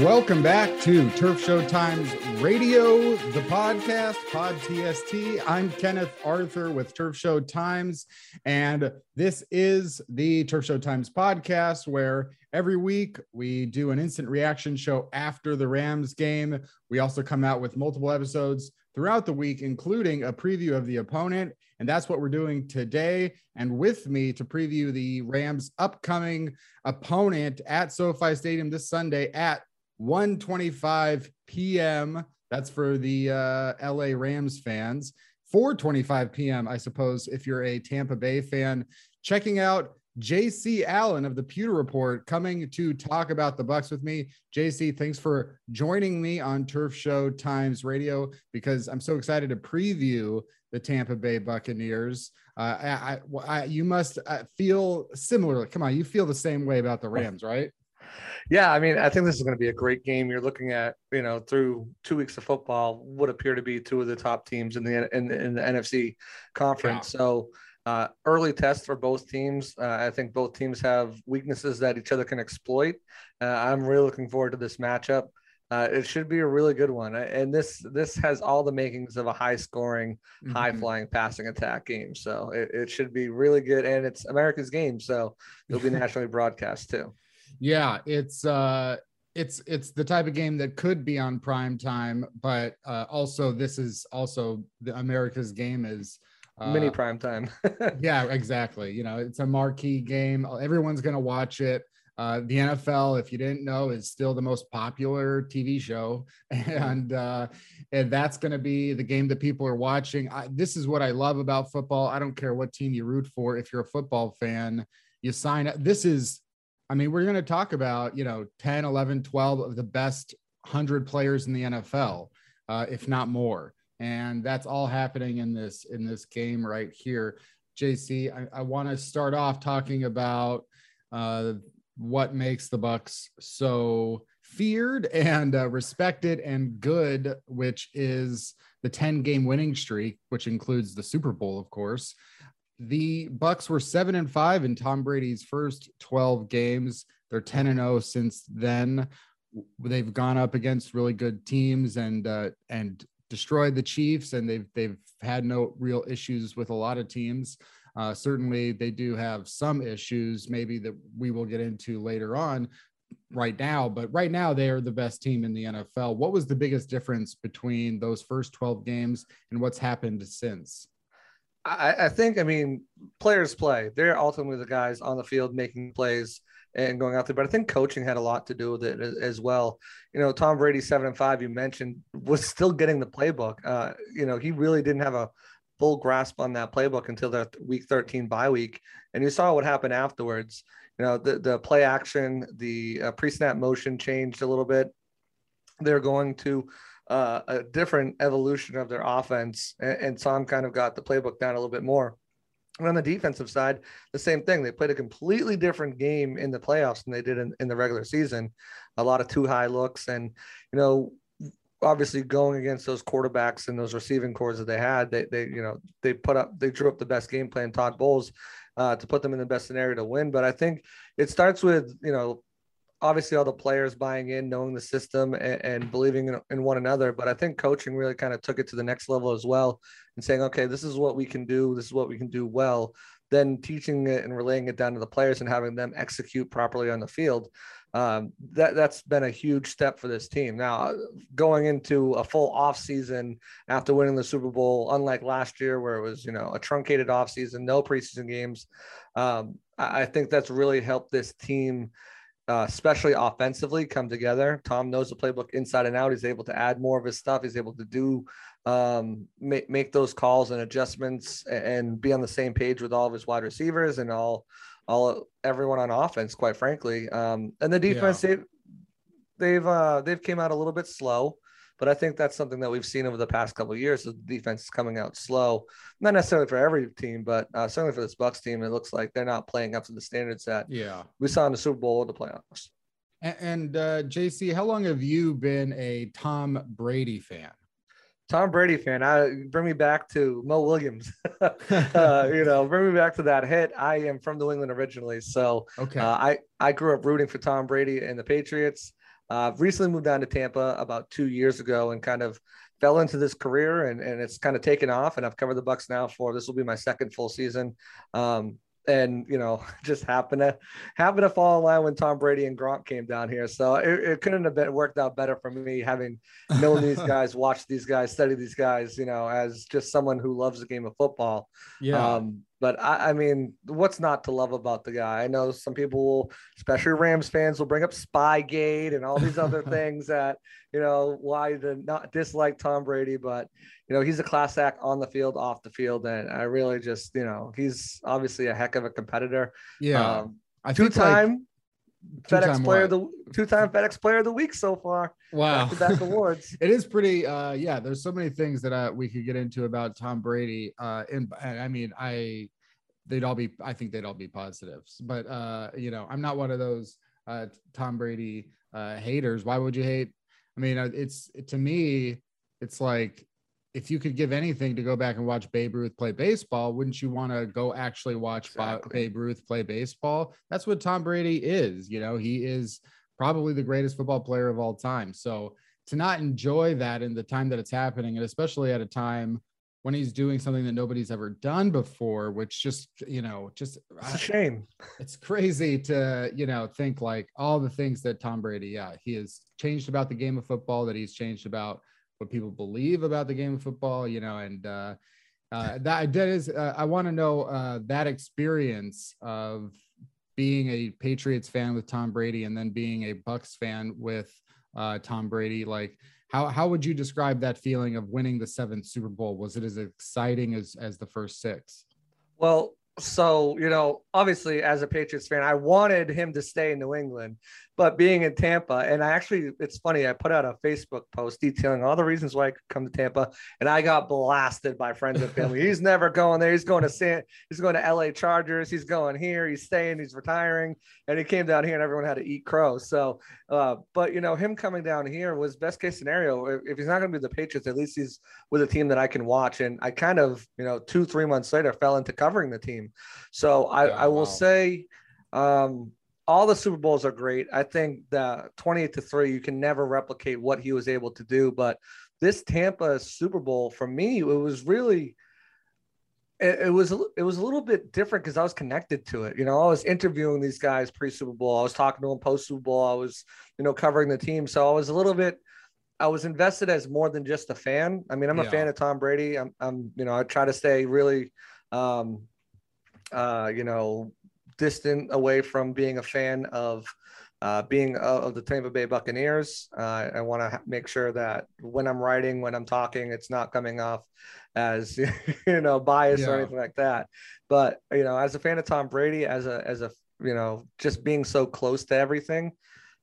Welcome back to Turf Show Times Radio, the podcast, Pod TST. I'm Kenneth Arthur with Turf Show Times, and this is the Turf Show Times podcast where every week we do an instant reaction show after the Rams game. We also come out with multiple episodes throughout the week, including a preview of the opponent. And that's what we're doing today. And with me to preview the Rams' upcoming opponent at SoFi Stadium this Sunday at 1:25 p.m. That's for the uh, LA Rams fans. 4:25 p.m. I suppose if you're a Tampa Bay fan, checking out JC Allen of the Pewter Report coming to talk about the Bucs with me. JC, thanks for joining me on Turf Show Times Radio because I'm so excited to preview the Tampa Bay Buccaneers. Uh, I, I, I, you must uh, feel similarly. Come on, you feel the same way about the Rams, right? Yeah, I mean, I think this is going to be a great game. You're looking at, you know, through two weeks of football, would appear to be two of the top teams in the in, in the NFC conference. Yeah. So uh, early test for both teams. Uh, I think both teams have weaknesses that each other can exploit. Uh, I'm really looking forward to this matchup. Uh, it should be a really good one, and this this has all the makings of a high scoring, mm-hmm. high flying passing attack game. So it, it should be really good, and it's America's game, so it'll be nationally broadcast too. Yeah, it's uh it's it's the type of game that could be on prime time, but uh, also this is also the America's game is uh, mini prime time. yeah, exactly. You know, it's a marquee game. Everyone's going to watch it. Uh, the NFL, if you didn't know, is still the most popular TV show, and uh, and that's going to be the game that people are watching. I, this is what I love about football. I don't care what team you root for. If you're a football fan, you sign up. This is I mean, we're going to talk about, you know, 10, 11, 12 of the best 100 players in the NFL, uh, if not more. And that's all happening in this in this game right here. JC, I, I want to start off talking about uh, what makes the Bucs so feared and uh, respected and good, which is the 10 game winning streak, which includes the Super Bowl, of course the Bucs were seven and five in Tom Brady's first 12 games. They're 10 and 0 since then. They've gone up against really good teams and uh, and destroyed the Chiefs, and they've they've had no real issues with a lot of teams. Uh, certainly, they do have some issues, maybe that we will get into later on. Right now, but right now they are the best team in the NFL. What was the biggest difference between those first 12 games and what's happened since? I, I think, I mean, players play. They're ultimately the guys on the field making plays and going out there. But I think coaching had a lot to do with it as, well. You know, Tom Brady, seven and five, you mentioned, was still getting the playbook. Uh, you know, he really didn't have a full grasp on that playbook until that week 13 bye week. And you saw what happened afterwards. You know, the, the play action, the uh, pre snap motion changed a little bit. They're going to uh, a different evolution of their offense, and, and Tom kind of got the playbook down a little bit more. And on the defensive side, the same thing. They played a completely different game in the playoffs than they did in, in the regular season. A lot of too high looks, and you know, obviously going against those quarterbacks and those receiving corps that they had, they they you know they put up they drew up the best game plan. Todd Bowles uh, to put them in the best scenario to win. But I think it starts with you know obviously all the players buying in, knowing the system and, and believing in, in, one another. But I think coaching really kind of took it to the next level as well and saying, okay, this is what we can do. This is what we can do well. Then teaching it and relaying it down to the players and having them execute properly on the field. Um, that that's been a huge step for this team. Now, going into a full off season after winning the Super Bowl, unlike last year where it was you know a truncated off season, no preseason games, um, I, I think that's really helped this team uh, especially offensively, come together. Tom knows the playbook inside and out. He's able to add more of his stuff. He's able to do um, make make those calls and adjustments and be on the same page with all of his wide receivers and all all everyone on offense, quite frankly. Um, and the defense, yeah. they, they've uh, they've came out a little bit slow, but I think that's something that we've seen over the past couple of years. The defense is coming out slow, not necessarily for every team, but uh, certainly for this Bucs team. It looks like they're not playing up to the standards that yeah we saw in the Super Bowl or the playoffs. And, and uh, JC, how long have you been a Tom Brady fan? Tom Brady fan. I bring me back to Mo Williams. uh, you know, bring me back to that hit. I am from New England originally, so okay. Uh, I I grew up rooting for Tom Brady and the Patriots. Uh, recently moved down to Tampa about two years ago and kind of fell into this career and, and it's kind of taken off. And I've covered the Bucs now for this will be my second full season. Um, and you know just happened to happen to fall in line when Tom Brady and Gronk came down here. So it, it couldn't have been worked out better for me having known these guys, watched these guys, studied these guys. You know, as just someone who loves the game of football. Yeah. Um, but I, I, mean, what's not to love about the guy? I know some people, will, especially Rams fans, will bring up Spygate and all these other things that you know why to not dislike Tom Brady. But you know, he's a class act on the field, off the field, and I really just you know he's obviously a heck of a competitor. Yeah, um, I two time. Like, FedEx player the two-time FedEx player of the week so far. Wow, back awards. it is pretty. Uh, yeah, there's so many things that uh, we could get into about Tom Brady. Uh, and, and I mean, I they'd all be i think they'd all be positives but uh you know i'm not one of those uh tom brady uh haters why would you hate i mean uh, it's to me it's like if you could give anything to go back and watch Babe Ruth play baseball, wouldn't you want to go actually watch exactly. Babe Ruth play baseball? That's what Tom Brady is. You know, he is probably the greatest football player of all time. So to not enjoy that in the time that it's happening, and especially at a time when he's doing something that nobody's ever done before, which just, you know, just it's a shame. It's crazy to, you know, think like all the things that Tom Brady, yeah, he has changed about the game of football, that he's changed about what people believe about the game of football, you know, and uh, uh, that, that is, uh, I want to know uh, that experience of being a Patriots fan with Tom Brady and then being a Bucs fan with uh, Tom Brady. Like, how how would you describe that feeling of winning the seventh Super Bowl? Was it as exciting as as the first six? Well, so you know, obviously, as a Patriots fan, I wanted him to stay in New England, but being in Tampa, and I actually, it's funny, I put out a Facebook post detailing all the reasons why I could come to Tampa, and I got blasted by friends and family. he's never going there. He's going to San, he's going to LA Chargers. He's going here. He's staying. He's retiring, and he came down here, and everyone had to eat crow. So, uh, but you know, him coming down here was best case scenario. If, if he's not going to be the Patriots, at least he's with a team that I can watch. And I kind of, you know, two three months later fell into covering the team. So I, I will wow. say. Um, all the Super Bowls are great. I think the 28 to 3, you can never replicate what he was able to do. But this Tampa Super Bowl, for me, it was really it, it was it was a little bit different because I was connected to it. You know, I was interviewing these guys pre Super Bowl. I was talking to them post Super Bowl. I was, you know, covering the team. So I was a little bit I was invested as more than just a fan. I mean, I'm a fan of Tom Brady. I'm, I'm, you know, I try to stay really, um, uh, you know, distant away from being a fan of uh, being of the Tampa Bay Buccaneers. Uh, I want to make sure that when I'm writing, when I'm talking, it's not coming off as you know bias yeah. or anything like that. But you know, as a fan of Tom Brady, as a as a you know, just being so close to everything,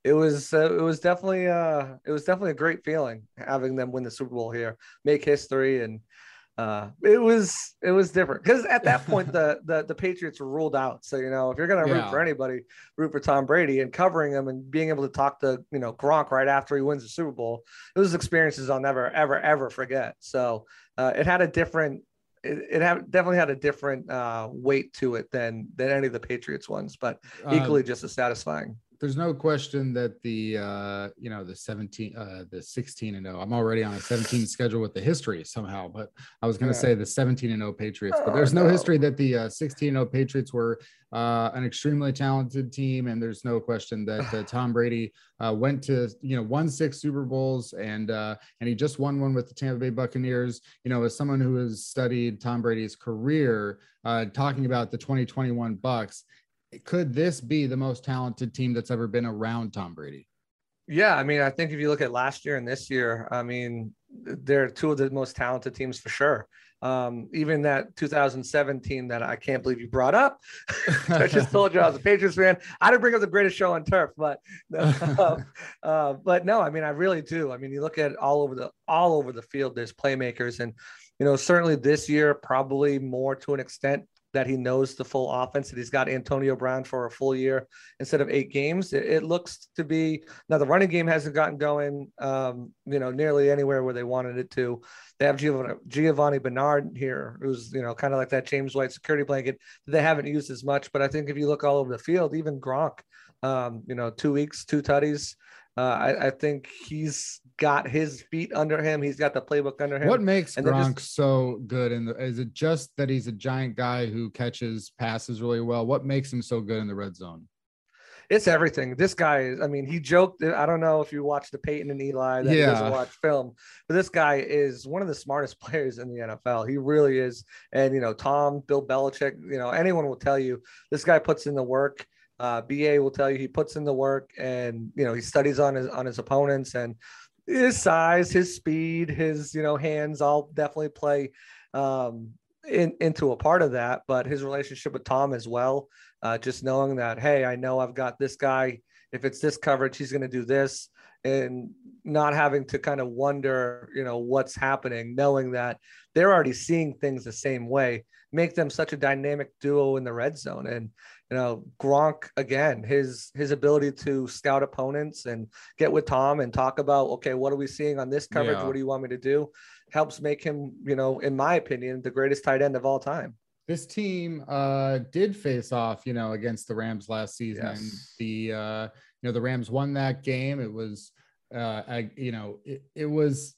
it was uh, it was definitely uh it was definitely a great feeling having them win the Super Bowl here, make history, and uh, it was it was different because at that point the, the the Patriots were ruled out. So you know if you're gonna yeah. root for anybody, root for Tom Brady and covering him and being able to talk to you know Gronk right after he wins the Super Bowl. Those experiences I'll never ever ever forget. So uh, it had a different it, it had, definitely had a different uh, weight to it than than any of the Patriots ones, but uh, equally just as satisfying there's no question that the uh, you know the 17 uh, the 16 and 0 i'm already on a 17 schedule with the history somehow but i was going to yeah. say the 17 and 0 patriots but oh, there's no, no, history that the uh, 16 and 0 patriots were uh, an extremely talented team and there's no question that uh, tom brady uh, went to you know won six super bowls and uh, and he just won one with the tampa bay buccaneers you know as someone who has studied tom brady's career uh, talking about the 2021 bucs could this be the most talented team that's ever been around Tom Brady? Yeah, I mean, I think if you look at last year and this year, I mean, they're two of the most talented teams for sure. Um, even that 2017 that I can't believe you brought up. I just told you I was a Patriots fan. I didn't bring up the greatest show on turf, but uh, uh, but no, I mean I really do. I mean you look at all over the all over the field. There's playmakers, and you know certainly this year probably more to an extent that he knows the full offense, that he's got Antonio Brown for a full year instead of eight games. It, it looks to be now the running game hasn't gotten going, um, you know, nearly anywhere where they wanted it to. They have Giovanni, Giovanni Bernard here, who's, you know, kind of like that James White security blanket that they haven't used as much. But I think if you look all over the field, even Gronk, um, you know, two weeks, two tutties. Uh, I, I, think he's got his feet under him. He's got the playbook under him. What makes and Gronk just, so good? In the is it just that he's a giant guy who catches passes really well? What makes him so good in the red zone? It's everything. This guy is. I mean, he joked. I don't know if you watch the Peyton and Eli that yeah. doesn't watch film, but this guy is one of the smartest players in the NFL. He really is. And you know, Tom, Bill Belichick, you know, anyone will tell you this guy puts in the work. Uh, BA will tell you he puts in the work and you know he studies on his on his opponents and his size, his speed, his you know hands all definitely play um, in, into a part of that. But his relationship with Tom as well, uh, just knowing that hey, I know I've got this guy. If it's this coverage, he's going to do this, and not having to kind of wonder, you know, what's happening, knowing that they're already seeing things the same way, make them such a dynamic duo in the red zone. And you know Gronk again his his ability to scout opponents and get with Tom and talk about okay what are we seeing on this coverage? Yeah. what do you want me to do? Helps make him you know in my opinion the greatest tight end of all time. This team uh did face off you know against the Rams last season. Yes. the uh you know the Rams won that game. It was uh I, you know it, it was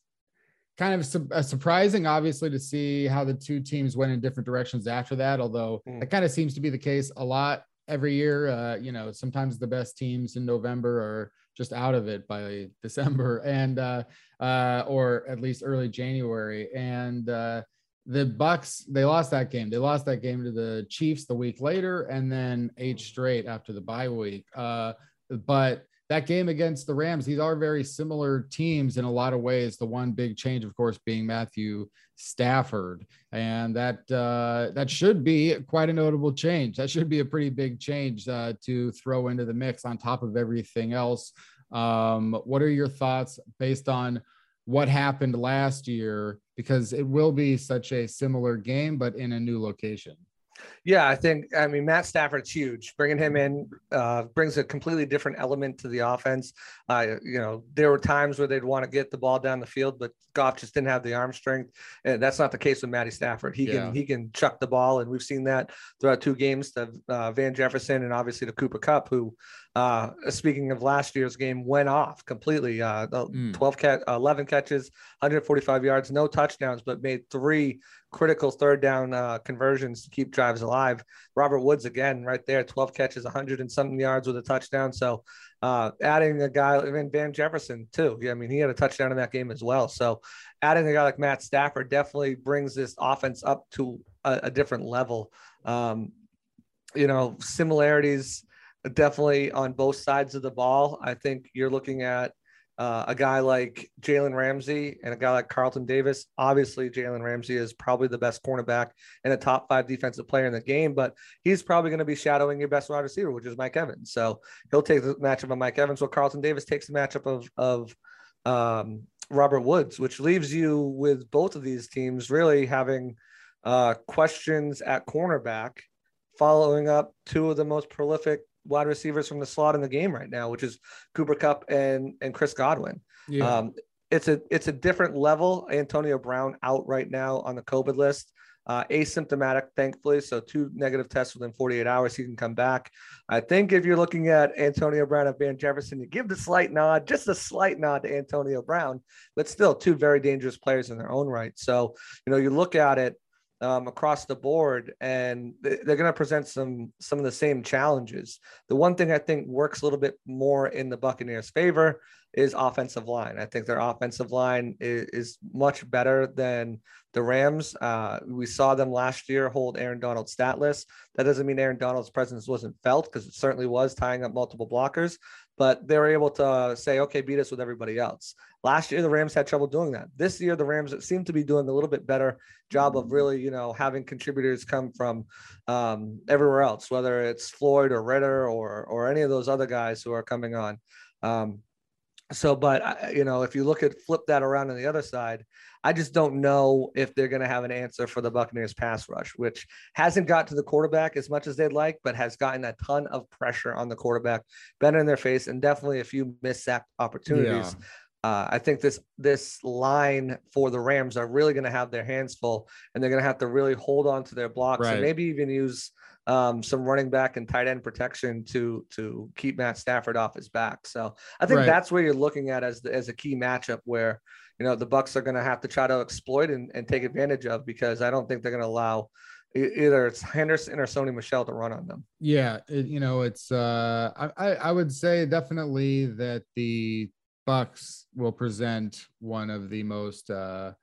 kind of su- uh, surprising, obviously, to see how the two teams went in different directions after that. Although mm. it kind of seems to be the case a lot every year. Uh, you know, sometimes the best teams in November are just out of it by December and uh, uh, or at least early January. And uh, the Bucs they lost that game. They lost that game to the Chiefs the week later, and then eight straight after the bye week. Uh, but that game against the Rams, these are very similar teams in a lot of ways. The one big change, of course, being Matthew Stafford, and that uh, that should be quite a notable change. That should be a pretty big change uh, to throw into the mix on top of everything else. Um, what are your thoughts based on what happened last year? Because it will be such a similar game, but in a new location. Yeah, I think I mean Matt Stafford's huge. Bringing him in uh, brings a completely different element to the offense. Uh, you know, there were times where they'd want to get the ball down the field, but Goff just didn't have the arm strength, and that's not the case with Matty Stafford. He yeah. can he can chuck the ball, and we've seen that throughout two games to uh, Van Jefferson and obviously to Cooper Kupp, who uh, speaking of last year's game, went off completely. Uh, mm. 12 catch, 11 catches, 145 yards, no touchdowns, but made three critical third down uh, conversions to keep drives alive. Robert Woods again, right there, 12 catches, 100 and something yards with a touchdown. So uh, adding a guy, even Van Jefferson too. Yeah, I mean, he had a touchdown in that game as well. So adding a guy like Matt Stafford definitely brings this offense up to a, a different level. Um, you know, similarities definitely on both sides of the ball. I think you're looking at uh, a guy like Jalen Ramsey and a guy like Carlton Davis. Obviously, Jalen Ramsey is probably the best cornerback and a top five defensive player in the game, but he's probably going to be shadowing your best wide receiver, which is Mike Evans. So he'll take the matchup of Mike Evans, while Carlton Davis takes the matchup of of um, Robert Woods, which leaves you with both of these teams really having uh, questions at cornerback, following up two of the most prolific wide receivers from the slot in the game right now, which is Cooper Kupp and and Chris Godwin. Yeah. Um, it's a it's a different level. Antonio Brown out right now on the COVID list. Uh, asymptomatic, thankfully. So two negative tests within 48 hours, he can come back. I think if you're looking at Antonio Brown and Van Jefferson, you give the slight nod, just a slight nod to Antonio Brown, but still two very dangerous players in their own right. So you know, you look at it um, across the board, and they're going to present some some of the same challenges. The one thing I think works a little bit more in the Buccaneers' favor is offensive line. I think their offensive line is, is much better than the Rams. Uh, we saw them last year hold Aaron Donald statless. That doesn't mean Aaron Donald's presence wasn't felt because it certainly was tying up multiple blockers, but they were able to say, okay, beat us with everybody else. Last year, the Rams had trouble doing that. This year, the Rams seem to be doing a little bit better job of really, you know, having contributors come from um, everywhere else, whether it's Floyd or Ritter or or any of those other guys who are coming on. Um, so, but you know, if you look at flip that around on the other side, I just don't know if they're going to have an answer for the Buccaneers pass rush, which hasn't got to the quarterback as much as they'd like, but has gotten a ton of pressure on the quarterback, better in their face, and definitely a few missed sack opportunities. Yeah. Uh, I think this this line for the Rams are really going to have their hands full, and they're going to have to really hold on to their blocks right. and maybe even use um, some running back and tight end protection to to keep Matt Stafford off his back. So I think right. that's where you're looking at as the, as a key matchup where you know the Bucs are going to have to try to exploit and, and take advantage of because I don't think they're going to allow either it's Henderson or Sony Michel to run on them. Yeah, it, you know it's uh, I I would say definitely that the Bucs will present one of the most uh,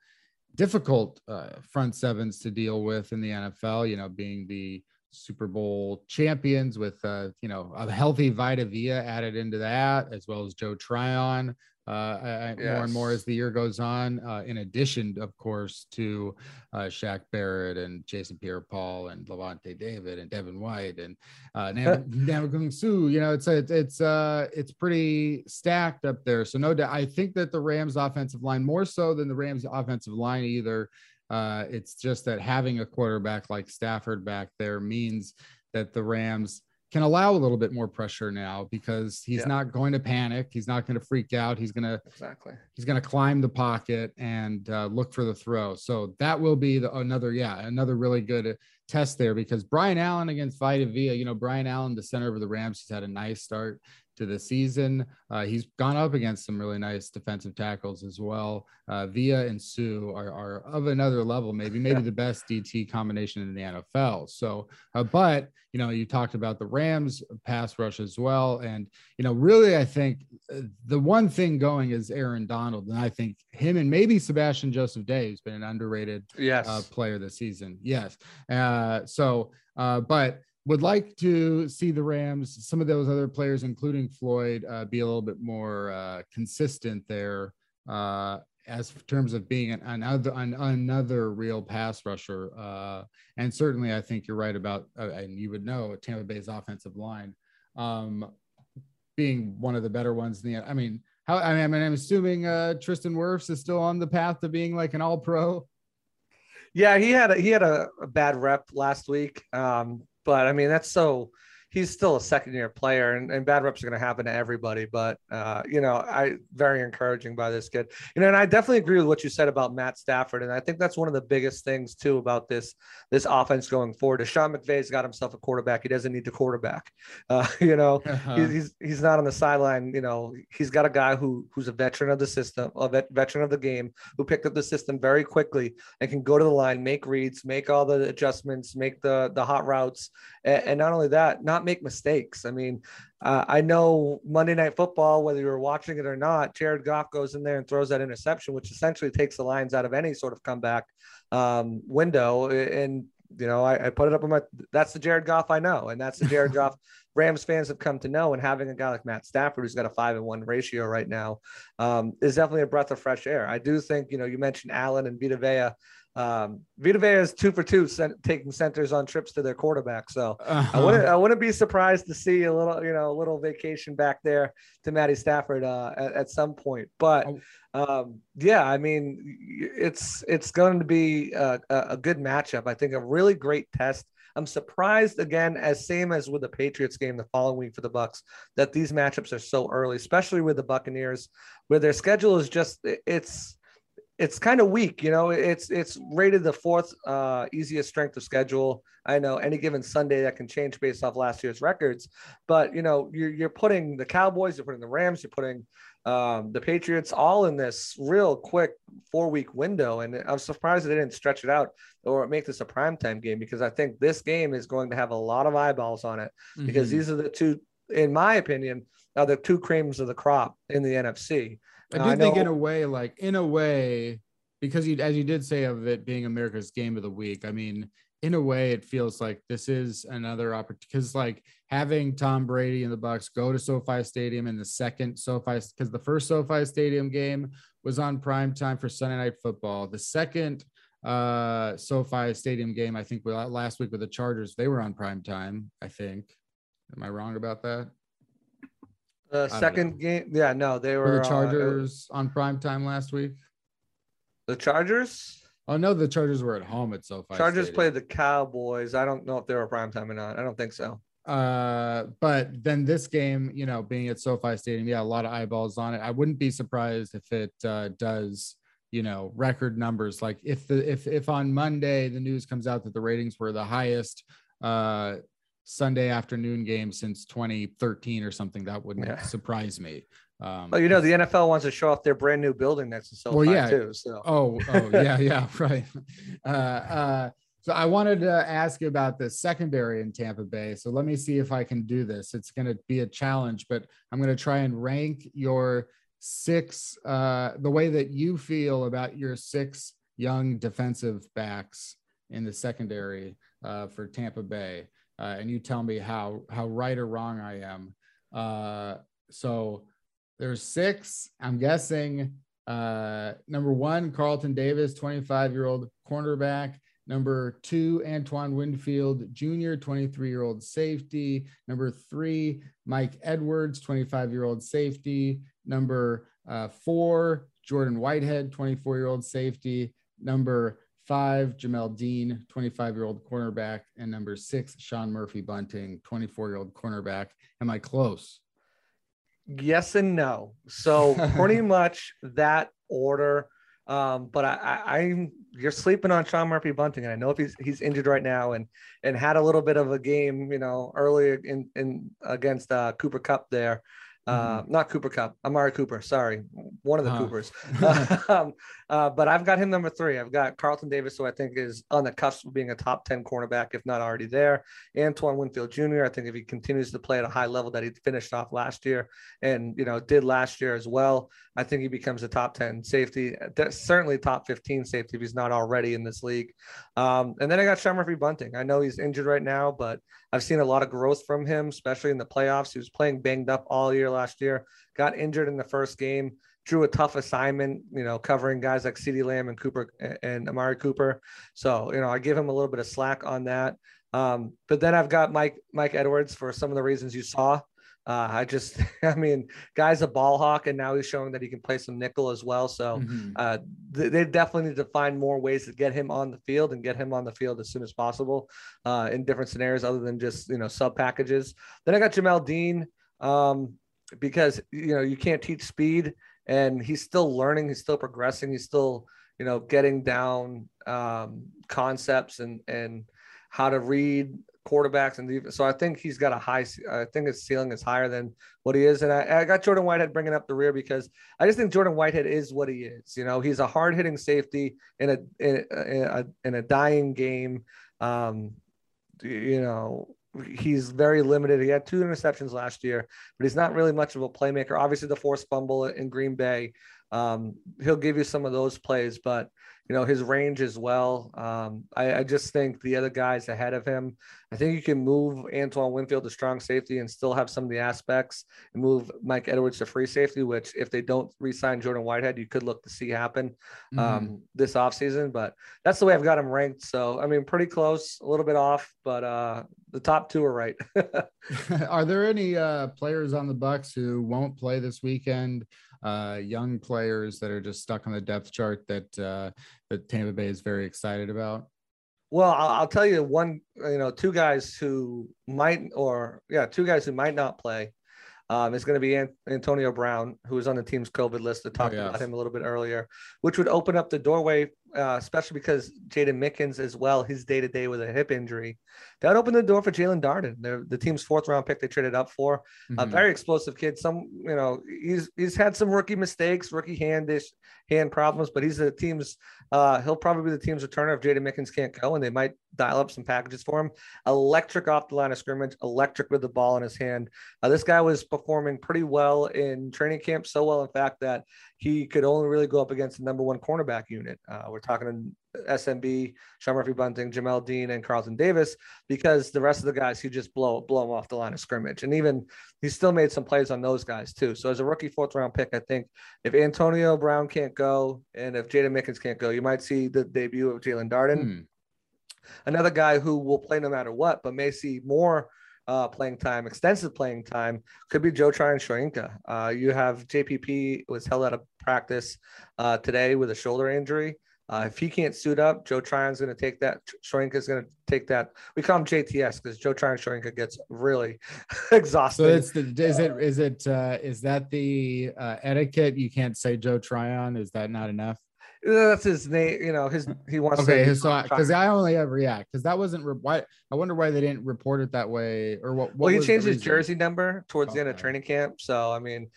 difficult uh, front sevens to deal with in the NFL. You know, being the Super Bowl champions with uh, you know a healthy Vita Vea added into that, as well as Joe Tryon uh, yes. more and more as the year goes on. Uh, in addition, of course, to uh, Shaq Barrett and Jason Pierre-Paul and Lavonte David and Devin White and uh, Ndamukong Suh. You know, it's it's it's uh, it's pretty stacked up there. So no doubt, I think that the Rams' offensive line more so than the Rams' offensive line either. Uh, it's just that having a quarterback like Stafford back there means that the Rams can allow a little bit more pressure now because he's yeah. not going to panic. He's not going to freak out. He's going to exactly. He's going to climb the pocket and uh, look for the throw. So that will be the, another, yeah, another really good test there because Brian Allen against Vita Vea. You know, Brian Allen, the center of the Rams, he's had a nice start to the season. Uh, he's gone up against some really nice defensive tackles as well. Uh, Vea and Suh are, are of another level, maybe maybe the best DT combination in the NFL. So, uh, but you know, you talked about the Rams pass rush as well, and you know, really, I think uh, the one thing going is Aaron Donald, and I think him and maybe Sebastian Joseph Day has been an underrated uh, yes. player this season. Yes, uh, so but would like to see the Rams, some of those other players, including Floyd, uh, be a little bit more uh, consistent there uh, as terms of being an, another an, another real pass rusher. Uh, and certainly, I think you're right about, uh, and you would know Tampa Bay's offensive line um, being one of the better ones in the. I mean, how I mean, I'm assuming uh, Tristan Wirfs is still on the path to being like an All Pro. Yeah, he had a, he had a, a bad rep last week. Um, but I mean, that's so he's still a second year player and, and bad reps are going to happen to everybody but uh, you know i very encouraging by this kid. You know and i definitely agree with what you said about matt stafford and i think that's one of the biggest things too about this this offense going forward is sean mcvay's got himself a quarterback. He doesn't need the quarterback. Uh, you know uh-huh. he's he's not on the sideline you know. He's got a guy who who's a veteran of the system a vet, veteran of the game who picked up the system very quickly and can go to the line make reads make all the adjustments make the the hot routes. And, and not only that not not make mistakes. I mean, uh, I know Monday Night Football, whether you're watching it or not, Jared Goff goes in there and throws that interception, which essentially takes the lines out of any sort of comeback um, window. And you know, I, I, put it up on my. That's the Jared Goff I know, and that's the Jared Goff Rams fans have come to know. And having a guy like Matt Stafford, who's got a five and one ratio right now, um, is definitely a breath of fresh air. I do think, you know, you mentioned Allen and Vita Vea. Um, Vita Vea is two for two, sent, taking centers on trips to their quarterback. So uh-huh. I wouldn't I wouldn't be surprised to see a little you know a little vacation back there to Matty Stafford uh, at, at, some point. But oh. um, yeah, I mean it's it's going to be a, a good matchup. I think a really great test. I'm surprised again, as same as with the Patriots game the following week for the Bucs, that these matchups are so early, especially with the Buccaneers, where their schedule is just it's it's kind of weak, you know. It's it's rated the fourth uh, easiest strength of schedule. I know any given Sunday that can change based off last year's records, but you know you're you're putting the Cowboys, you're putting the Rams, you're putting um, the Patriots all in this real quick four week window, and I'm surprised they didn't stretch it out or make this a primetime game because I think this game is going to have a lot of eyeballs on it mm-hmm. because these are the two in my opinion, are the two creams of the crop in the NFC. I do I think know, in a way, like in a way, because you, as you did say of it being America's game of the week, I mean, in a way, it feels like this is another opportunity because like having Tom Brady and the Bucs go to SoFi Stadium in the second SoFi because the first SoFi Stadium game was on prime time for Sunday Night Football. The second uh SoFi Stadium game, I think last week with the Chargers, they were on prime time. I think. Am I wrong about that? The second game, yeah, no, they were, were the uh, Chargers uh, on prime time last week. The Chargers. Oh no, the Chargers were at home at SoFi. Chargers Stadium. played the Cowboys. I don't know if they were prime time or not. I don't think so. Uh, but then this game, you know, being at SoFi Stadium, yeah, a lot of eyeballs on it. I wouldn't be surprised if it uh, does, you know, record numbers. Like if the if if on Monday the news comes out that the ratings were the highest uh Sunday afternoon game since 2013 or something, that wouldn't yeah. surprise me. Um, well, you know, the NFL wants to show off their brand new building next to SoFi well, yeah. too. So, oh, oh, yeah, yeah, right. Uh, uh, so I wanted to ask you about the secondary in Tampa Bay. So let me see if I can do this. It's going to be a challenge, but I'm going to try and rank your six, uh, the way that you feel about your six young defensive backs in the secondary uh, for Tampa Bay, uh, and you tell me how how right or wrong I am. Uh, so there's six. I'm guessing uh, number one, Carlton Davis, 25 year old cornerback. Number two, Antoine Winfield Jr., 23 year old safety. Number three, Mike Edwards, 25 year old safety. Number uh, four, Jordan Whitehead, 24 year old safety. Number five, Jamel Dean, 25 year old cornerback. And number six, Sean Murphy Bunting, 24 year old cornerback. Am I close? yes and no. So pretty much that order. Um, but I, I, I'm you're sleeping on Sean Murphy Bunting, and I know if he's he's injured right now and and had a little bit of a game, you know, early in in against uh, Cooper Kupp there. Uh, mm-hmm. not Cooper Kupp, Amari Cooper. Sorry, one of the uh-huh. Coopers. um, uh, but I've got him number three. I've got Carlton Davis, who I think is on the cusp of being a top 10 cornerback, if not already there. Antoine Winfield Jr., I think if he continues to play at a high level that he finished off last year and, you know, did last year as well, I think he becomes a top 10 safety, certainly top 15 safety if he's not already in this league. Um, and then I got Sean Murphy Bunting. I know he's injured right now, but I've seen a lot of growth from him, especially in the playoffs. He was playing banged up all year last year, got injured in the first game drew a tough assignment, you know, covering guys like CeeDee Lamb and Cooper and Amari Cooper. So, you know, I give him a little bit of slack on that. Um, but then I've got Mike Mike Edwards for some of the reasons you saw. Uh, I just, I mean, guy's a ball hawk, and now he's showing that he can play some nickel as well. So mm-hmm. uh, they, they, definitely need to find more ways to get him on the field and get him on the field as soon as possible uh, in different scenarios other than just you know sub packages. Then I got Jamel Dean um, because you know you can't teach speed and he's still learning he's still progressing he's still you know getting down um, concepts and and how to read quarterbacks and so I think he's got a high I think his ceiling is higher than what he is and I, I got Jordan Whitehead bringing up the rear because I just think Jordan Whitehead is what he is you know he's a hard hitting safety in a, in a in a dying game um you know he's very limited. He had two interceptions last year, but he's not really much of a playmaker. Obviously, the forced fumble in Green Bay, um, he'll give you some of those plays, but you know his range as well. Um, I, I, just think the other guys ahead of him. I think you can move Antoine Winfield to strong safety and still have some of the aspects, and move Mike Edwards to free safety. Which, if they don't re-sign Jordan Whitehead, you could look to see happen um, mm-hmm. this offseason. But that's the way I've got him ranked. So I mean, pretty close, a little bit off, but uh, the top two are right. are there any uh, players on the Bucs who won't play this weekend? Uh, young players that are just stuck on the depth chart that uh, that Tampa Bay is very excited about? Well, I'll, I'll tell you one, you know, two guys who might, or yeah, two guys who might not play. Um, is going to be Antonio Brown, who is on the team's COVID list. I talked oh, yes. about him a little bit earlier, which would open up the doorway uh, especially because Jaydon Mickens as well, his day to day with a hip injury. That opened the door for Jaelon Darden, They're the team's fourth round pick they traded up for. Mm-hmm. A very explosive kid. Some, you know, he's he's had some rookie mistakes, rookie handish hand problems, but he's the team's. Uh, he'll probably be the team's returner if Jaydon Mickens can't go, and they might dial up some packages for him. Electric off the line of scrimmage, electric with the ball in his hand. Uh, this guy was performing pretty well in training camp, so well in fact that he could only really go up against the number one cornerback unit. Uh, we're talking SMB, Sean Murphy Bunting, Jamel Dean, and Carlton Davis, because the rest of the guys he just blow blow them off the line of scrimmage. And even he still made some plays on those guys too. So as a rookie fourth round pick, I think if Antonio Brown can't go and if Jaydon Mickens can't go, you might see the debut of Jaelon Darden. Hmm. Another guy who will play no matter what, but may see more uh, playing time, extensive playing time, could be Joe Tryon-Shoyinka. Uh, you have JPP was held out of practice uh, today with a shoulder injury. Uh, if he can't suit up, Joe Tryon's going to take that. Shoyinka's going to take that. We call him JTS because Joe Tryon Shoyinka gets really exhausted. So it's the is it is it uh, is that the uh, etiquette? You can't say Joe Tryon. Is that not enough? That's his name. You know, his he wants. Okay, to so because I only have react because that wasn't re- why. I wonder why they didn't report it that way or what. what well, he changed his jersey number towards the end of training camp. So I mean,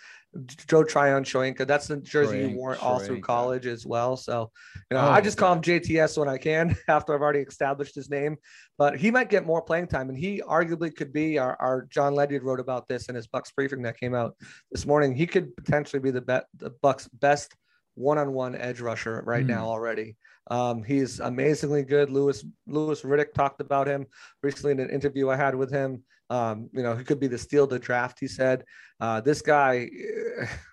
Joe Tryon-Shoyinka. That's the jersey he wore all through college as well. So, you know, oh, I just call him JTS when I can after I've already established his name. But he might get more playing time, and he arguably could be. Our, our Jon Ledyard wrote about this in his Bucs briefing that came out this morning. He could potentially be the, be- the Bucs' best one-on-one edge rusher right mm. now already. Um, he's amazingly good. Louis Louis Riddick talked about him recently in an interview I had with him. Um, you know, he could be the steal to draft. He said, uh, "This guy,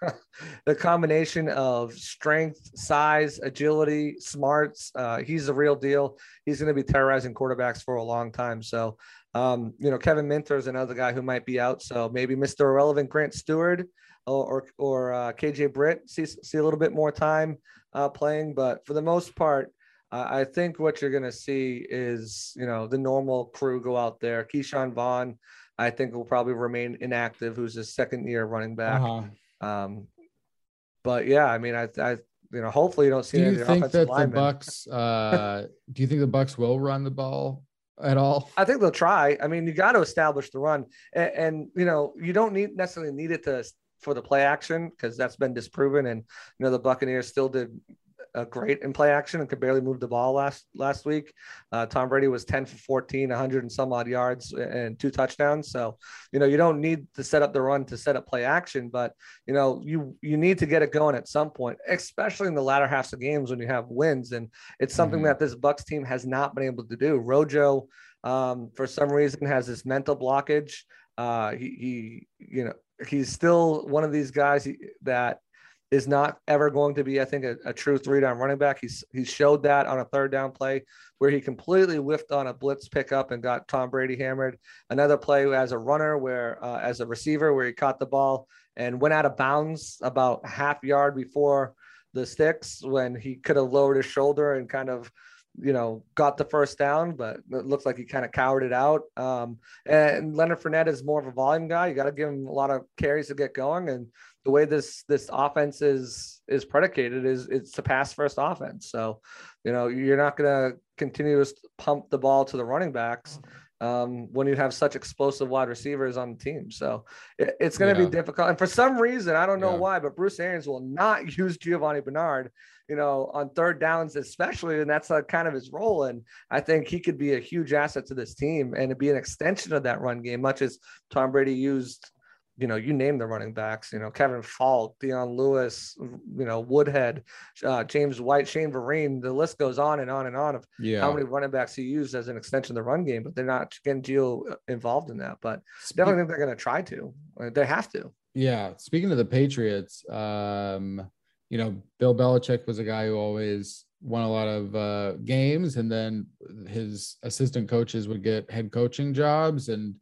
the combination of strength, size, agility, smarts. Uh, he's the real deal. He's going to be terrorizing quarterbacks for a long time." So, um, you know, Kevin Minter is another guy who might be out. So maybe Mr. Irrelevant Grant Stuard or or uh, KJ Britt see see a little bit more time uh, playing, but for the most part, uh, I think what you're going to see is you know the normal crew go out there. Ke'Shawn Vaughn, I think will probably remain inactive, who's his second year running back. Uh-huh. Um, but yeah, I mean, I, I you know, hopefully you don't see. Do you think that linemen. the Bucs? Uh, do you think the Bucs will run the ball at all? I think they'll try. I mean, you got to establish the run, and, and, you know, you don't need necessarily need it to for the play action because that's been disproven. And you know the Buccaneers still did a great in play action and could barely move the ball last last week. Uh, Tom Brady was 10 for 14, 100 and some odd yards and two touchdowns. So, you know, you don't need to set up the run to set up play action, but you know, you you need to get it going at some point, especially in the latter halves of games when you have wins. And it's something mm-hmm. that this Bucs team has not been able to do. Rojo, um, for some reason, has this mental blockage. Uh, he, he, you know, he's still one of these guys that is not ever going to be, I think, a, a, true three down running back. He's he showed that on a third down play where he completely whiffed on a blitz pickup and got Tom Brady hammered. Another play as a runner where uh, as a receiver where he caught the ball and went out of bounds about half yard before the sticks when he could have lowered his shoulder and kind of you know, got the first down, but it looks like he kind of cowered it out. Um, and Leonard Fournette is more of a volume guy. You got to give him a lot of carries to get going. And the way this this offense is is predicated is it's a pass first offense. So, you know, you're not going to continue to pump the ball to the running backs um, when you have such explosive wide receivers on the team. So it, it's going to yeah. be difficult. And for some reason, I don't know yeah. why, but Bruce Arians will not use Giovanni Bernard you know, on third downs, especially. And that's a, kind of his role. And I think he could be a huge asset to this team and be an extension of that run game, much as Tom Brady used, you know, you name the running backs, you know, Kevin Faulk, Dion Lewis, you know, Woodhead, uh, James White, Shane Vereen, the list goes on and on and on of yeah. how many running backs he used as an extension of the run game, but they're not getting Gio involved in that. But definitely think they're going to try to. They have to. Yeah. Speaking of the Patriots, um, you know, Bill Belichick was a guy who always won a lot of uh, games, and then his assistant coaches would get head coaching jobs, and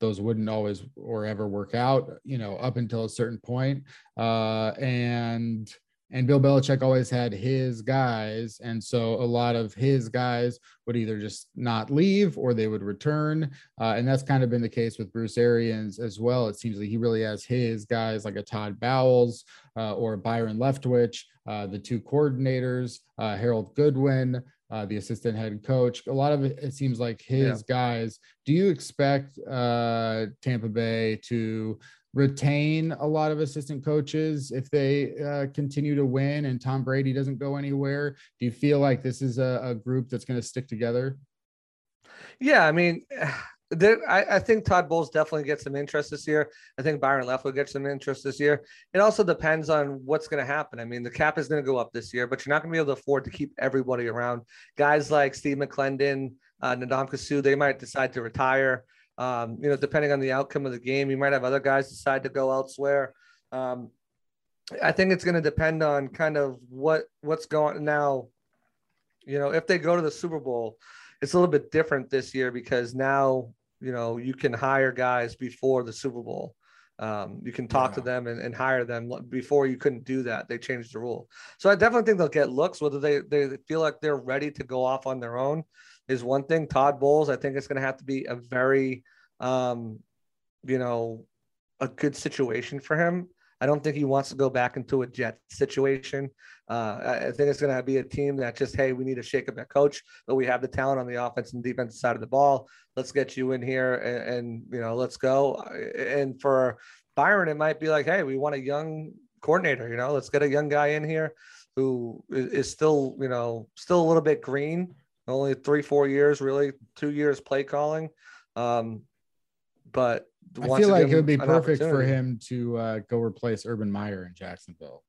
those wouldn't always or ever work out, you know, up until a certain point. Uh, and and Bill Belichick always had his guys. And so a lot of his guys would either just not leave or they would return. Uh, and that's kind of been the case with Bruce Arians as well. It seems like he really has his guys like a Todd Bowles uh, or Byron Leftwich, uh, the two coordinators, uh, Harold Goodwin. Uh, the assistant head coach. A lot of it, it seems like his yeah. guys. Do you expect uh, Tampa Bay to retain a lot of assistant coaches if they uh, continue to win and Tom Brady doesn't go anywhere? Do you feel like this is a, a group that's going to stick together? Yeah, I mean, there, I, I, think Todd Bowles definitely gets some interest this year. I think Byron Leftwich get some interest this year. It also depends on what's going to happen. I mean, the cap is going to go up this year, but you're not going to be able to afford to keep everybody around. Guys like Steve McLendon, uh, Ndamukong Suh, they might decide to retire. Um, you know, depending on the outcome of the game, you might have other guys decide to go elsewhere. Um, I think it's going to depend on kind of what what's going now. You know, if they go to the Super Bowl, it's a little bit different this year because now you know you can hire guys before the Super Bowl. Um, you can talk yeah. to them and, and, hire them before you couldn't do that. They changed the rule. So I definitely think they'll get looks, whether they, they feel like they're ready to go off on their own is one thing. Todd Bowles, I think it's going to have to be a very, um, you know, a good situation for him. I don't think he wants to go back into a jet situation. Uh, I think it's going to be a team that just, hey, we need to shake up that coach, but we have the talent on the offense and defense side of the ball. Let's get you in here and, and you know, let's go. And for Byron, it might be like, hey, we want a young coordinator. You know, let's get a young guy in here who is still, you know, still a little bit green only three, four years, really, two years play calling. Um, but I feel like it would be perfect for him to uh, go replace Urban Meyer in Jacksonville.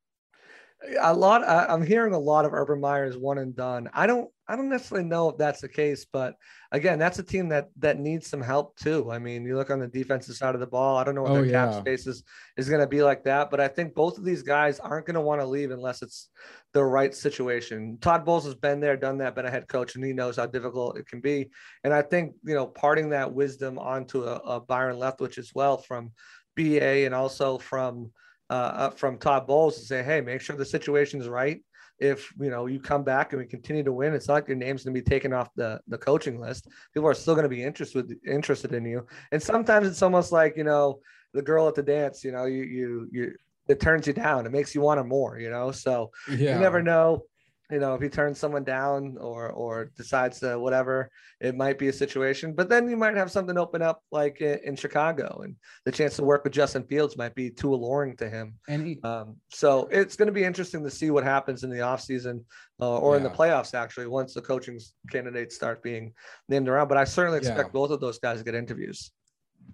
A lot I, am hearing a lot of urban meyers one and done. I don't i don't necessarily know if that's the case but again that's a team that that needs some help too i mean you look on the defensive side of the ball i don't know what oh, their yeah. cap space is, is going to be like that but i think both of these guys aren't going to want to leave unless it's the right situation todd bowles has been there done that been a head coach and he knows how difficult it can be and i think you know parting that wisdom onto a, a byron leftwich as well from ba and also from uh, from Todd Bowles to say, hey, make sure the situation is right. If you know you come back and we continue to win, it's not like your name's going to be taken off the the coaching list. People are still going to be interested interested in you. And sometimes it's almost like you know the girl at the dance. You know, you you you it turns you down. It makes you want her more. You know, so yeah. you never know you know, if he turns someone down or or decides to whatever, it might be a situation. But then you might have something open up like in, Chicago, and the chance to work with Justin Fields might be too alluring to him. And he, um, so it's going to be interesting to see what happens in the offseason uh, or yeah. in the playoffs, actually, once the coaching candidates start being named around. But I certainly expect yeah. both of those guys to get interviews.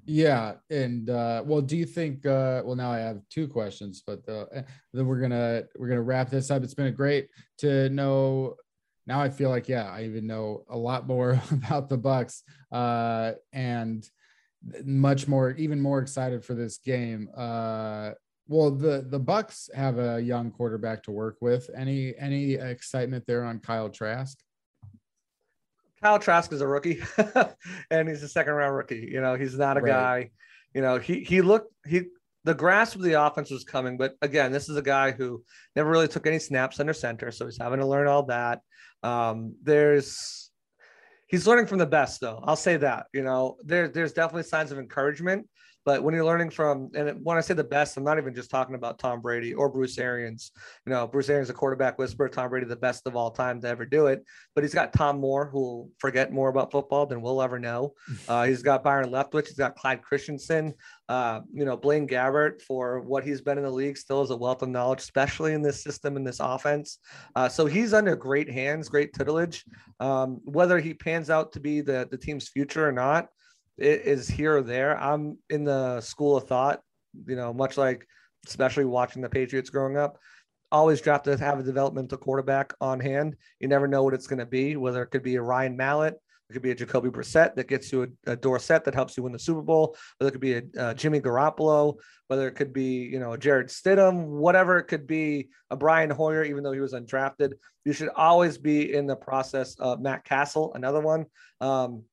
Yeah, and uh, well, do you think? Uh, well, now I have two questions, but uh, eh, then we're gonna we're gonna wrap this up. It's been great to know. Now I feel like yeah, I even know a lot more about the Bucs, uh, and much more, even more excited for this game. Uh, well, the the Bucs have a young quarterback to work with. Any any excitement there on Kyle Trask? Kyle Trask is a rookie, and he's a second round rookie. You know, he's not a right. guy. You know, he he looked he the grasp of the offense was coming, but again, this is a guy who never really took any snaps under center, so he's having to learn all that. Um, there's he's learning from the best, though. I'll say that. You know, there there's definitely signs of encouragement. But when you're learning from, and when I say the best, I'm not even just talking about Tom Brady or Bruce Arians. You know, Bruce Arians, a quarterback whisperer, Tom Brady, the best of all time to ever do it. But he's got Tom Moore, who will forget more about football than we'll ever know. Uh, he's got Byron Leftwich. He's got Clyde Christensen. Uh, you know, Blaine Gabbert, for what he's been in the league, still is a wealth of knowledge, especially in this system, in this offense. Uh, so he's under great hands, great tutelage. Um, whether he pans out to be the, the team's future or not, is here or there. I'm in the school of thought, you know, much like especially watching the Patriots growing up. Always draft to have a developmental quarterback on hand. You never know what it's going to be, whether it could be a Ryan Mallett, it could be a Jacoby Brissett that gets you a, a Dorsett that helps you win the Super Bowl, whether it could be a, a Jimmy Garoppolo, whether it could be, you know, Jarrett Stidham, whatever it could be, a Brian Hoyer, even though he was undrafted. You should always be in the process of Matt Cassel, another one. Um,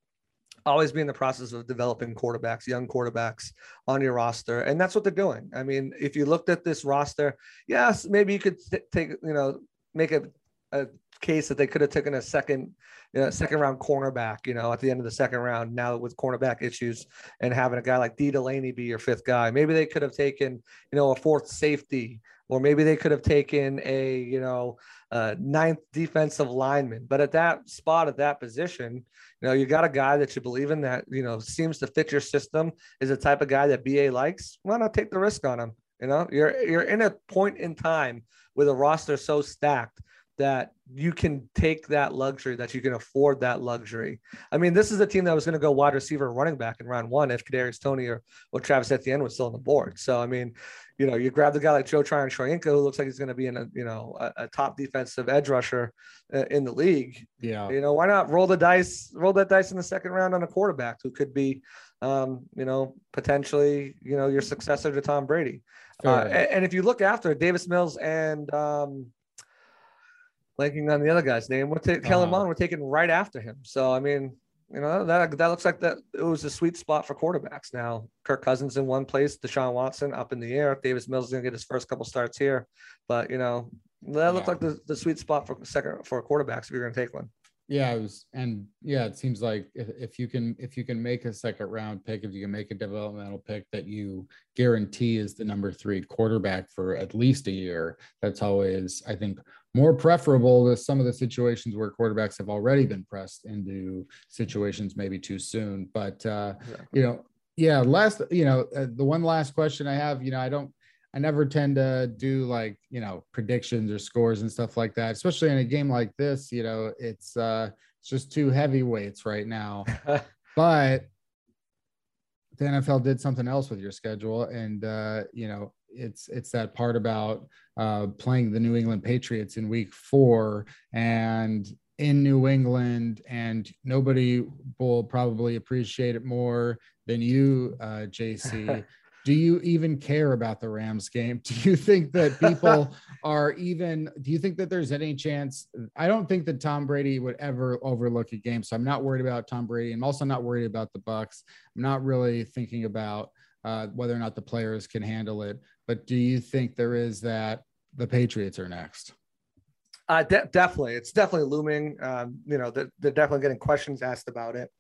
always be in the process of developing quarterbacks, young quarterbacks on your roster, and that's what they're doing. I mean, if you looked at this roster, yes, maybe you could take you know make a, a case that they could have taken a second you know, second round cornerback, you know, at the end of the second round, now with cornerback issues and having a guy like Dee Delaney be your fifth guy. Maybe they could have taken, you know, a fourth safety, or maybe they could have taken a, you know, uh, ninth defensive lineman. But at that spot, at that position, you know, you got a guy that you believe in that, you know, seems to fit your system, is the type of guy that BA likes. Why not take the risk on him? You know, you're you're in a point in time with a roster so stacked that you can take that luxury, that you can afford that luxury. I mean, this is a team that was going to go wide receiver running back in round one if Kadarius Toney or, or Travis Etienne was still on the board. So, I mean, you know, you grab the guy like Joe Tryon-Shoyinka, who looks like he's going to be in a, you know, a, a top defensive edge rusher uh, in the league. Yeah. You know, why not roll the dice, roll that dice in the second round on a quarterback who could be, um, you know, potentially, you know, your successor to Tom Brady. Uh, and, and, if you look after Davis Mills and, um, blanking on the other guy's name. We're taking Kellen uh-huh. Mond. We're taking right after him. So I mean, you know that that looks like that it was a sweet spot for quarterbacks. Now Kirk Cousins in one place, Deshaun Watson up in the air. Davis Mills is gonna get his first couple starts here, but you know that looked yeah. like the, the sweet spot for second for quarterbacks if you're gonna take one. Yeah, it was, and yeah, it seems like if, if you can if you can make a second round pick, if you can make a developmental pick that you guarantee is the number three quarterback for at least a year, that's always I think more preferable to some of the situations where quarterbacks have already been pressed into situations maybe too soon. But uh, you know, yeah, last you know uh, the one last question I have, you know, I don't I never tend to do like, you know, predictions or scores and stuff like that, especially in a game like this, you know, it's uh it's just two heavyweights right now. but the NFL did something else with your schedule and uh, you know, it's it's that part about uh playing the New England Patriots in week 4 and in New England, and nobody will probably appreciate it more than you, uh, JC. do you even care about the Rams game? Do you think that people are even, do you think that there's any chance? I don't think that Tom Brady would ever overlook a game. So I'm not worried about Tom Brady. I'm also not worried about the Bucs. I'm not really thinking about uh, whether or not the players can handle it. But do you think there is that the Patriots are next? Uh, de- definitely. It's definitely looming. Um, you know, they're, they're definitely getting questions asked about it.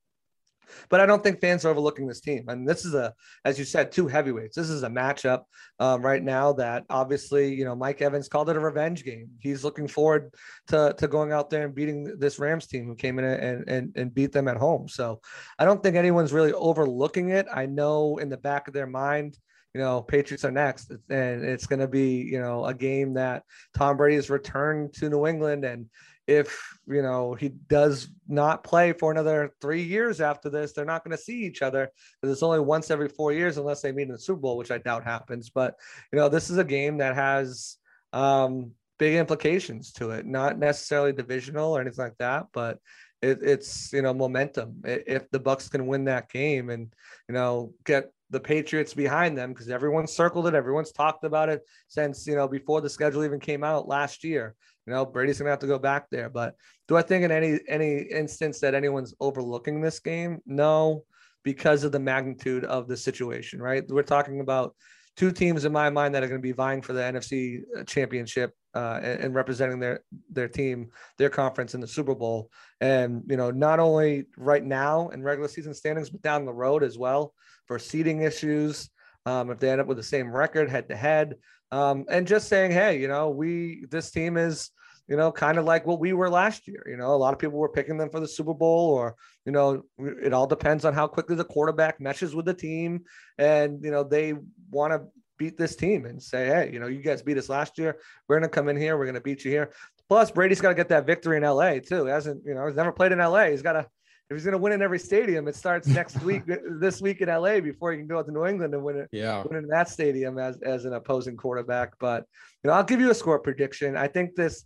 But I don't think fans are overlooking this team. And this is a, as you said, two heavyweights. This is a matchup um, right now that obviously, you know, Mike Evans called it a revenge game. He's looking forward to, to going out there and beating this Rams team who came in and, and, and beat them at home. So I don't think anyone's really overlooking it. I know in the back of their mind, you know, Patriots are next, and it's going to be, you know, a game that Tom Brady has returned to New England, and if you know he does not play for another three years after this, they're not going to see each other because it's only once every four years unless they meet in the Super Bowl, which I doubt happens. But you know, this is a game that has um, big implications to it, not necessarily divisional or anything like that, but it, it's you know momentum. If the Bucs can win that game and you know get the Patriots behind them because everyone's circled it, everyone's talked about it since you know before the schedule even came out last year. You know, Brady's gonna have to go back there. But do I think in any any instance that anyone's overlooking this game? No, because of the magnitude of the situation. Right, we're talking about two teams in my mind that are going to be vying for the NFC uh, championship uh, and, and, representing their their team, their conference in the Super Bowl. And you know, not only right now in regular season standings, but down the road as well for seeding issues. Um, if they end up with the same record head to head, um, and just saying, hey, you know, we this team is you know, kind of like what we were last year. You know, a lot of people were picking them for the Super Bowl, or, you know, it all depends on how quickly the quarterback meshes with the team. And, you know, they want to beat this team and say, hey, you know, you guys beat us last year. We're going to come in here. We're going to beat you here. Plus, Brady's got to get that victory in LA, too. He hasn't, you know, he's never played in LA. He's got to, if he's going to win in every stadium, it starts next week, this week in LA before he can go out to New England and win it. Yeah, win in that stadium as as an opposing quarterback. But you know, I'll give you a score prediction. I think this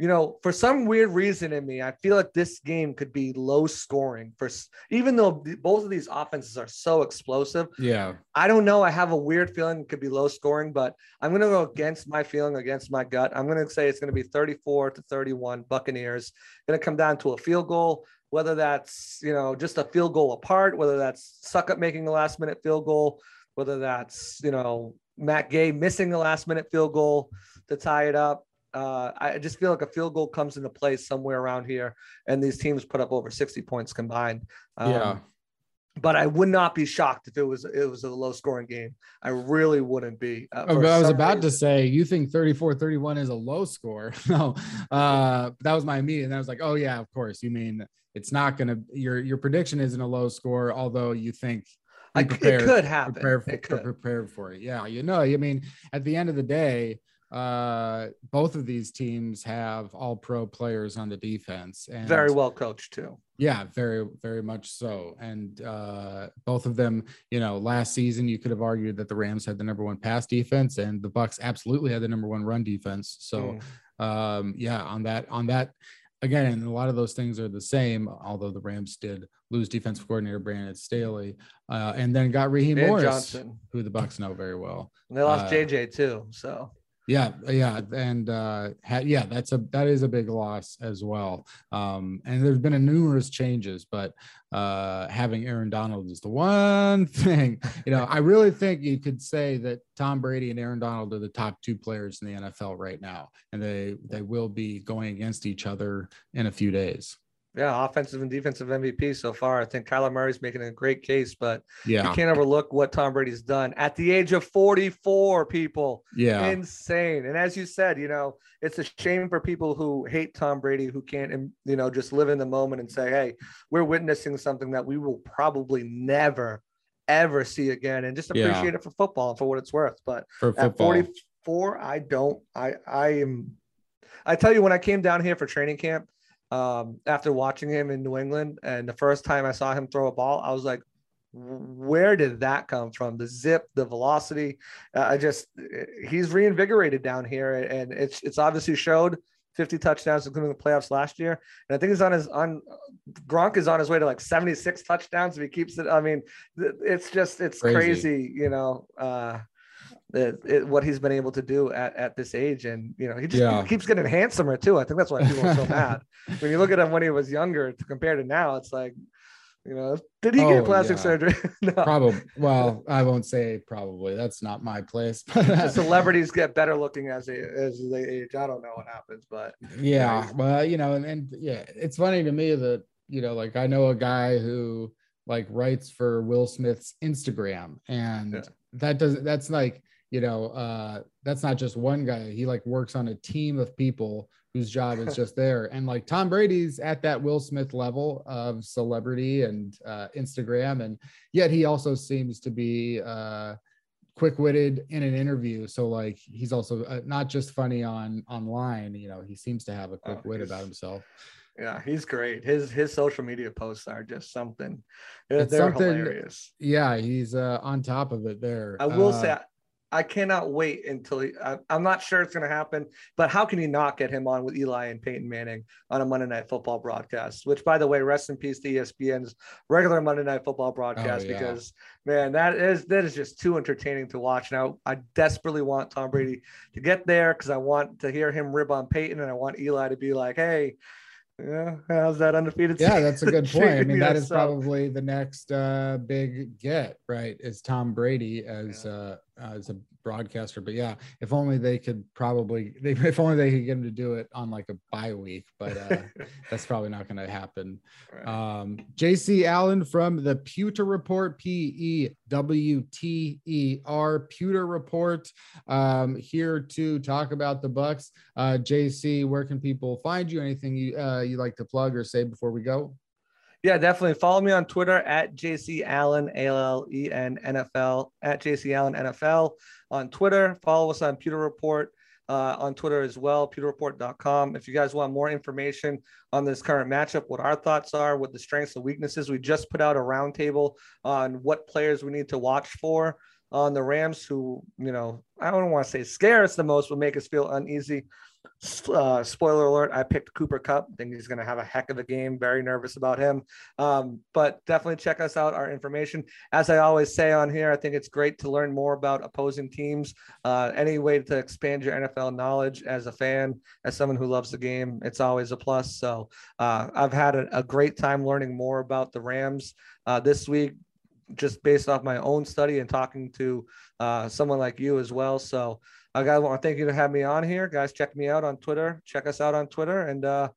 you know, for some weird reason in me, I feel like this game could be low scoring for even though both of these offenses are so explosive. Yeah. I don't know. I have a weird feeling it could be low scoring, but I'm going to go against my feeling, against my gut. I'm going to say it's going to be 34 to 31 Buccaneers. Going to come down to a field goal. Whether that's you know just a field goal apart, whether that's Succop making a last minute field goal, whether that's you know Matt Gay missing the last minute field goal to tie it up. Uh, I just feel like a field goal comes into play somewhere around here, and these teams put up over 60 points combined. Um, yeah. But I would not be shocked if it was it was a low scoring game. I really wouldn't be. Uh, oh, I was about reason. to say you think 34-31 is a low score. no, uh, that was my immediate. And I was like, oh yeah, of course. You mean it's not going to your your prediction isn't a low score, although you think I, prepared, it could happen. Prepared for, it could. prepared for it. Yeah, you know, I mean, at the end of the day, uh, both of these teams have all pro players on the defense and very well coached too. Yeah, very, very much so. And uh, both of them, you know, last season you could have argued that the Rams had the number one pass defense and the Bucs absolutely had the number one run defense. So, mm. um, yeah, on that, on that, again, and a lot of those things are the same, although the Rams did lose defensive coordinator Brandon Staley, uh, and then got Raheem Morris, Johnson. who the Bucs know very well. And they lost uh, JJ too. So yeah, yeah, and uh, ha- yeah, that's a that is a big loss as well. Um, and there's been a numerous changes, but uh, having Aaron Donald is the one thing. You know, I really think you could say that Tom Brady and Aaron Donald are the top two players in the NFL right now, and they they will be going against each other in a few days. Yeah, offensive and defensive MVP so far. I think Kyler Murray's making a great case, but yeah, you can't overlook what Tom Brady's done at the age of 44. People, yeah, insane. And as you said, you know, it's a shame for people who hate Tom Brady who can't, um, you know, just live in the moment and say, "Hey, we're witnessing something that we will probably never, ever see again," and just appreciate yeah. it for football and for what it's worth. But for at 44, I don't. I I am. I tell you, when I came down here for training camp um, after watching him in New England. And the first time I saw him throw a ball, I was like, where did that come from? The zip, the velocity. Uh, I just, he's reinvigorated down here. And it's, it's obviously showed 50 touchdowns, including the playoffs last year. And I think he's on his, on Gronk is on his way to like 76 touchdowns if he keeps it. I mean, it's just, it's crazy, crazy you know, uh, it, it, what he's been able to do at, at this age. And, you know, he just yeah. keeps getting handsomer too. I think that's why people are so mad. When you look at him when he was younger to compare to now, it's like, you know, did he oh, get plastic yeah. surgery? no. Probably. Well, I won't say probably. That's not my place. celebrities get better looking as they as they age. I don't know what happens, but yeah. You know, well, you know, and, and yeah, it's funny to me that you know, like I know a guy who like writes for Will Smith's Instagram, and yeah. that doesn't. That's like you know uh that's not just one guy he like works on a team of people whose job is just there and like tom brady's at that will smith level of celebrity and uh instagram and yet he also seems to be uh quick-witted in an interview so like he's also uh, not just funny on online you know he seems to have a quick oh, wit about himself yeah, he's great. His his social media posts are just something. They're, they're something, hilarious. Yeah, he's uh, on top of it there. I will uh, say I cannot wait until he, I, am not sure it's going to happen, but how can you not get him on with Eli and Peyton Manning on a Monday Night Football broadcast? Which, by the way, rest in peace to ESPN's regular Monday Night Football broadcast oh, yeah. because man, that is that is just too entertaining to watch. Now, I desperately want Tom Brady to get there because I want to hear him rib on Peyton, and I want Eli to be like, "Hey, yeah, how's that undefeated? Yeah, that's a good point. I mean, that is probably the next uh, big get, right? Is Tom Brady as yeah. uh, as a broadcaster. But yeah, if only they could probably, if only they could get him to do it on like a bye week. But uh, that's probably not going to happen. Right. Um, JC Allen from the Pewter Report, P E W T E R, Pewter Report, um, here to talk about the Bucs. Uh, JC, where can people find you? Anything you uh, you like to plug or say before we go? Yeah, definitely. Follow me on Twitter at JC Allen, A L E N NFL, at JC Allen NFL on Twitter. Follow us on Pewter Report uh, on Twitter as well, pewterreport.com. If you guys want more information on this current matchup, what our thoughts are, what the strengths and weaknesses, we just put out a roundtable on what players we need to watch for on the Rams who, you know, I don't want to say scare us the most, but make us feel uneasy uh, spoiler alert, I picked Cooper Kupp. think he's going to have a heck of a game. Very nervous about him. Um, but definitely check us out, our information. As I always say on here, I think it's great to learn more about opposing teams. Uh, any way to expand your NFL knowledge as a fan, as someone who loves the game, it's always a plus. So uh, I've had a, a, great time learning more about the Rams uh, this week just based off my own study and talking to uh, someone like you as well. So I got want to thank you to have me on here, guys. Check me out on Twitter. Check us out on Twitter and uh,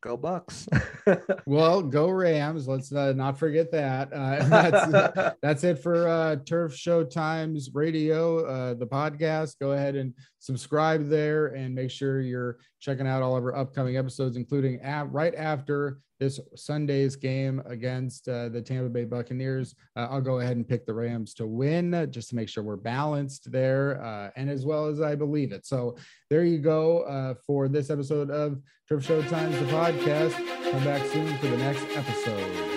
go Bucs. well, go Rams. Let's uh, not forget that. Uh, that's that's it for uh, Turf Show Times Radio, uh, the podcast. Go ahead and subscribe there, and make sure you're checking out all of our upcoming episodes, including right after this Sunday's game against uh, the Tampa Bay Buccaneers. Uh, I'll go ahead and pick the Rams to win just to make sure we're balanced there uh, and as well as I believe it. So there you go uh, for this episode of Turf Show Times, the podcast. Come back soon for the next episode.